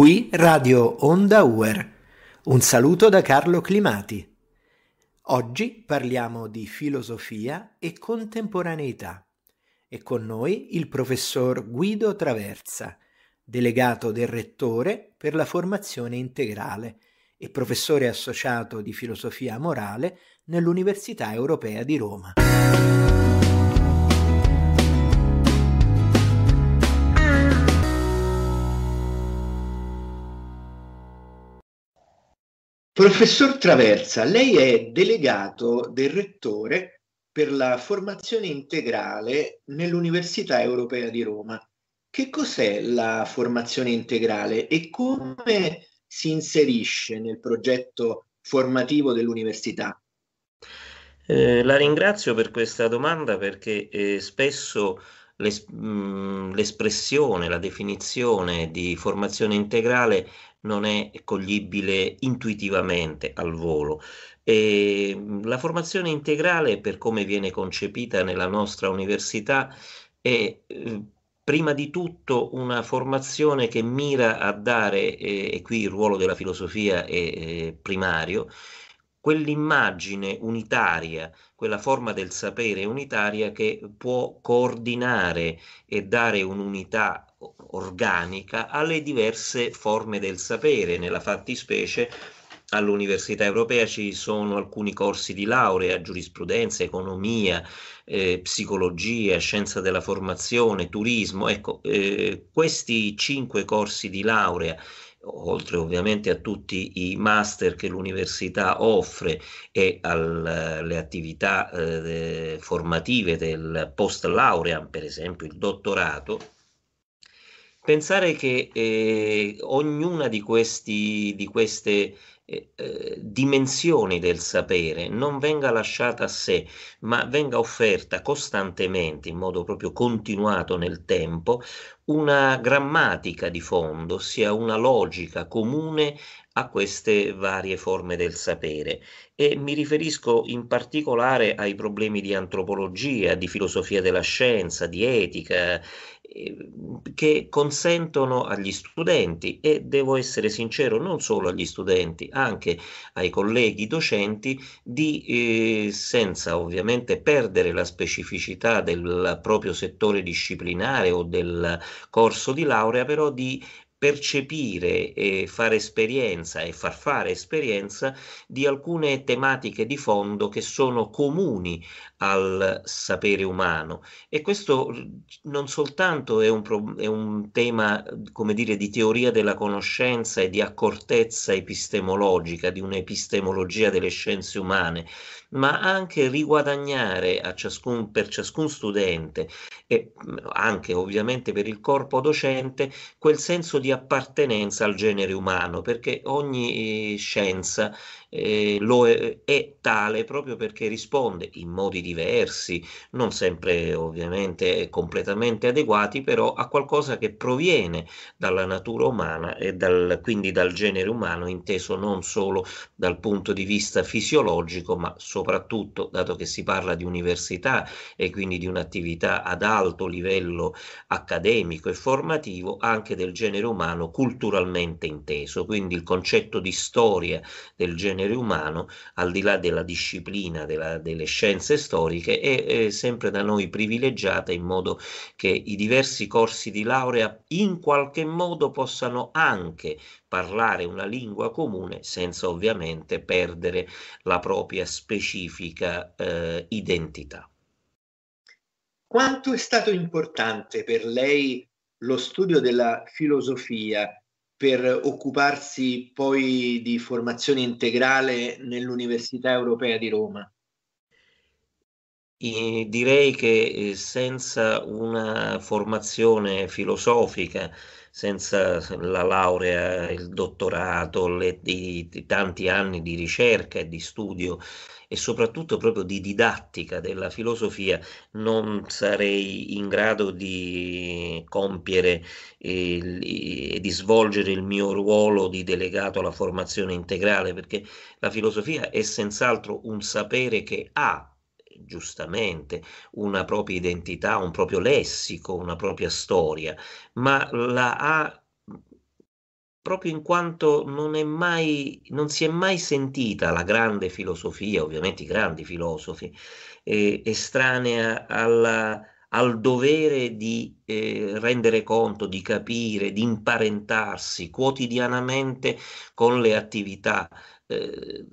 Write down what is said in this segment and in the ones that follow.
Qui Radio Onda Uer. Un saluto da Carlo Climati. Oggi parliamo di filosofia e contemporaneità e con noi il professor Guido Traversa, delegato del Rettore per la formazione integrale e professore associato di filosofia morale nell'Università Europea di Roma. Professor Traversa, lei è delegato del Rettore per la formazione integrale nell'Università Europea di Roma. Che cos'è la formazione integrale e come si inserisce nel progetto formativo dell'università? Eh, la ringrazio per questa domanda perché eh, spesso mh, l'espressione, la definizione di formazione integrale non è coglibile intuitivamente al volo. E la formazione integrale, per come viene concepita nella nostra università, è eh, prima di tutto una formazione che mira a dare, eh, e qui il ruolo della filosofia è eh, primario, quell'immagine unitaria, quella forma del sapere unitaria che può coordinare e dare un'unità organica alle diverse forme del sapere. Nella fattispecie all'Università Europea ci sono alcuni corsi di laurea, giurisprudenza, economia, eh, psicologia, scienza della formazione, turismo. Ecco, eh, questi cinque corsi di laurea oltre ovviamente a tutti i master che l'università offre e alle attività eh, formative del post laurea, per esempio il dottorato, pensare che eh, ognuna di, questi, di queste eh, eh, dimensioni del sapere non venga lasciata a sé, ma venga offerta costantemente, in modo proprio continuato nel tempo, una grammatica di fondo, ossia una logica comune a queste varie forme del sapere. E mi riferisco in particolare ai problemi di antropologia, di filosofia della scienza, di etica, che consentono agli studenti e devo essere sincero non solo agli studenti, anche ai colleghi docenti di, eh, senza ovviamente perdere la specificità del proprio settore disciplinare o del corso di laurea, però di percepire e fare esperienza e far fare esperienza di alcune tematiche di fondo che sono comuni al sapere umano. E questo non soltanto è un, pro- è un tema come dire di teoria della conoscenza e di accortezza epistemologica di un'epistemologia delle scienze umane ma anche riguadagnare ciascun, per ciascun studente e anche ovviamente per il corpo docente quel senso di appartenenza al genere umano, perché ogni scienza eh, lo è, è, tale proprio perché risponde in modi diversi, non sempre ovviamente completamente adeguati, però a qualcosa che proviene dalla natura umana e dal, quindi dal genere umano, inteso non solo dal punto di vista fisiologico, ma soprattutto, dato che si parla di università e quindi di un'attività ad alto livello accademico e formativo, anche del genere umano culturalmente inteso, quindi il concetto di storia del genere umano, al di là della disciplina della, delle scienze storiche, è, è sempre da noi privilegiata in modo che i diversi corsi di laurea in qualche modo possano anche parlare una lingua comune senza ovviamente perdere la propria specifica eh, identità. Quanto è stato importante per lei lo studio della filosofia per occuparsi poi di formazione integrale nell'Università Europea di Roma? E direi che eh, senza una formazione filosofica, senza la laurea, il dottorato, le, i, tanti anni di ricerca e di studio e soprattutto proprio di didattica della filosofia non sarei in grado di compiere e di svolgere il mio ruolo di delegato alla formazione integrale perché la filosofia è senz'altro un sapere che ha giustamente una propria identità, un proprio lessico, una propria storia, ma la ha proprio in quanto non, è mai, non si è mai sentita la grande filosofia, ovviamente i grandi filosofi, eh, estranea alla, al dovere di eh, rendere conto, di capire, di imparentarsi quotidianamente con le attività eh,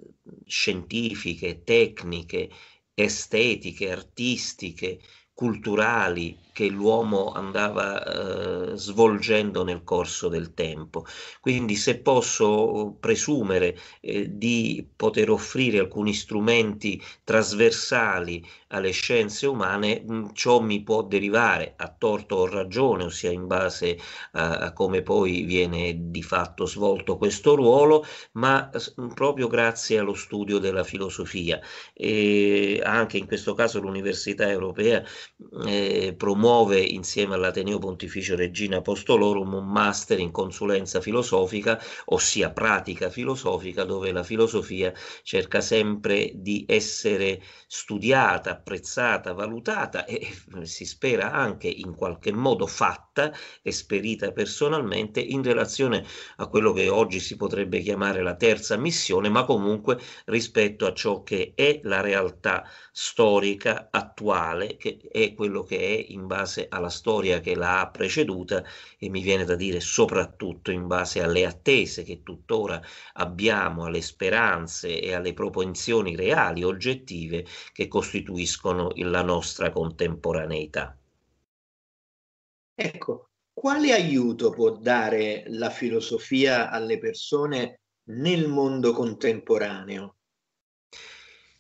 scientifiche, tecniche, estetiche, artistiche, culturali che l'uomo andava eh, svolgendo nel corso del tempo. Quindi se posso presumere eh, di poter offrire alcuni strumenti trasversali alle scienze umane, mh, mm, ciò mi può derivare a torto o ragione, ossia in base a, a come poi viene di fatto svolto questo ruolo, ma mh, proprio grazie allo studio della filosofia. E anche in questo caso l'Università Europea eh, promuove promuove insieme all'Ateneo Pontificio Regina Apostolorum un master in consulenza filosofica, ossia pratica filosofica, dove la filosofia cerca sempre di essere studiata, apprezzata, valutata e si spera anche in qualche modo fatta, esperita personalmente in relazione a quello che oggi si potrebbe chiamare la terza missione, ma comunque rispetto a ciò che è la realtà storica attuale, che è quello che è in base base alla storia che la ha preceduta e mi viene da dire soprattutto in base alle attese che tuttora abbiamo, alle speranze e alle propensioni reali, oggettive che costituiscono la nostra contemporaneità. Ecco, quale aiuto può dare la filosofia alle persone nel mondo contemporaneo?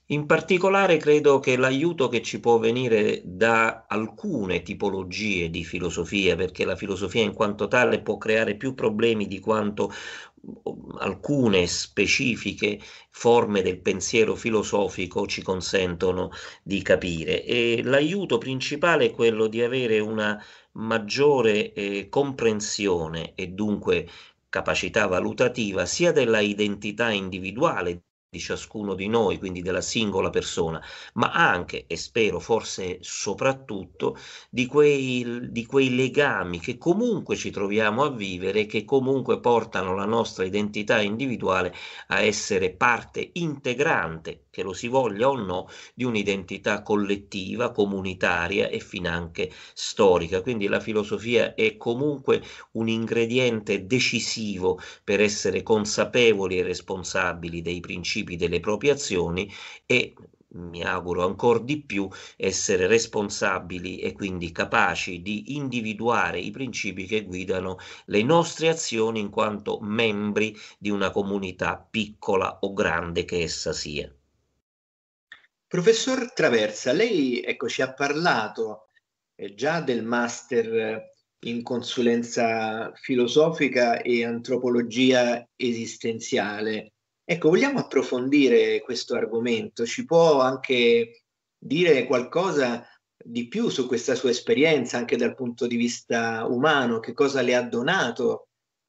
In particolare credo che l'aiuto che ci può venire da alcune tipologie di filosofia, perché la filosofia in quanto tale può creare più problemi di quanto alcune specifiche forme del pensiero filosofico ci consentono di capire. E l'aiuto principale è quello di avere una maggiore eh, comprensione e dunque capacità valutativa sia della identità individuale di ciascuno di noi, quindi della singola persona, ma anche, e spero forse soprattutto, di quei, di quei legami che comunque ci troviamo a vivere, che comunque portano la nostra identità individuale a essere parte integrante, che lo si voglia o no, di un'identità collettiva, comunitaria e finanche storica. Quindi la filosofia è comunque un ingrediente decisivo per essere consapevoli e responsabili dei principi principi delle proprie azioni e mi auguro ancora di più essere responsabili e quindi capaci di individuare i principi che guidano le nostre azioni in quanto membri di una comunità piccola o grande che essa sia. Professor Traversa, lei ecco, ci ha parlato eh, già del master in consulenza filosofica e antropologia esistenziale. Ecco, vogliamo approfondire questo argomento? Ci può anche dire qualcosa di più su questa sua esperienza anche dal punto di vista umano? Che cosa le ha donato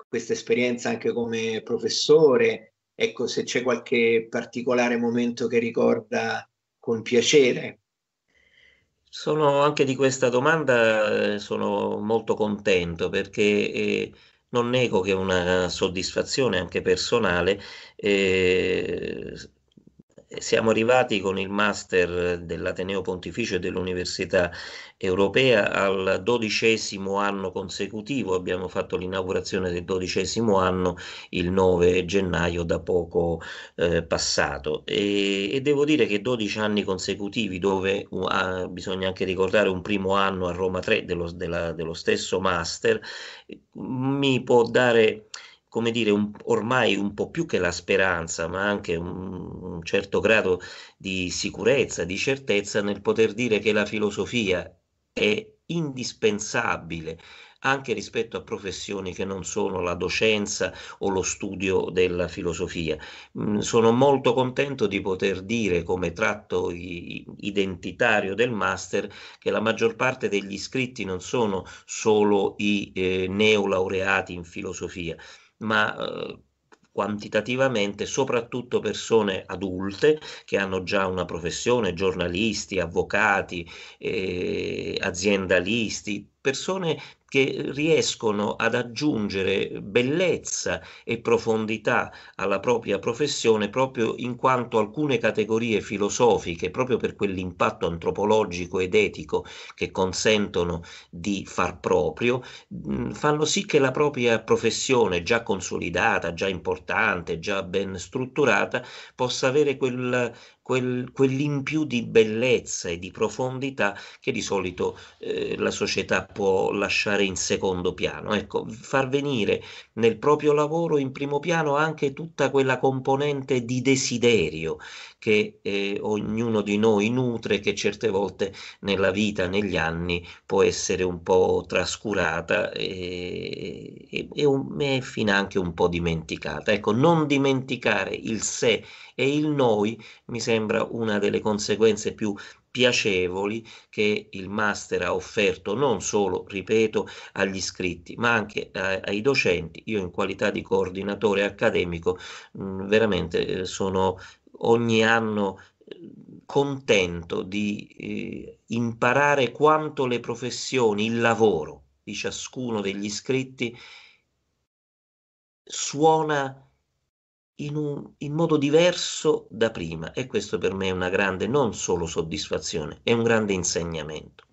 questa esperienza anche come professore? Ecco, se c'è qualche particolare momento che ricorda con piacere. Sono anche di questa domanda, eh, sono molto contento perché eh, non nego che una soddisfazione anche personale eh, siamo arrivati con il master dell'Ateneo Pontificio e dell'Università Europea al dodicesimo anno consecutivo, abbiamo fatto l'inaugurazione del dodicesimo anno il 9 gennaio da poco eh, passato. E, e, devo dire che 12 anni consecutivi dove uh, bisogna anche ricordare un primo anno a Roma 3 dello, della, dello stesso master mi può dare come dire, un, ormai un po' più che la speranza, ma anche un, un, certo grado di sicurezza, di certezza nel poter dire che la filosofia è indispensabile anche rispetto a professioni che non sono la docenza o lo studio della filosofia. Mm, sono molto contento di poter dire come tratto identitario del master che la maggior parte degli iscritti non sono solo i eh, neolaureati in filosofia, ma eh, quantitativamente soprattutto persone adulte che hanno già una professione, giornalisti, avvocati, eh, aziendalisti, persone che riescono ad aggiungere bellezza e profondità alla propria professione proprio in quanto alcune categorie filosofiche, proprio per quell'impatto antropologico ed etico che consentono di far proprio, fanno sì che la propria professione già consolidata, già importante, già ben strutturata, possa avere quel, quel, quell'in più di bellezza e di profondità che di solito eh, la società può lasciare in secondo piano. Ecco, far venire nel proprio lavoro in primo piano anche tutta quella componente di desiderio che eh, ognuno di noi nutre, che certe volte nella vita, negli anni, può essere un po' trascurata e, e, e, e finanche un po' dimenticata. Ecco, non dimenticare il sé e il noi mi sembra una delle conseguenze più piacevoli che il master ha offerto non solo, ripeto, agli iscritti, ma anche a, ai docenti. Io in qualità di coordinatore accademico mh, veramente eh, sono ogni anno eh, contento di eh, imparare quanto le professioni, il lavoro di ciascuno degli iscritti suona in, un, in modo diverso da prima e questo per me è una grande non solo soddisfazione, è un grande insegnamento.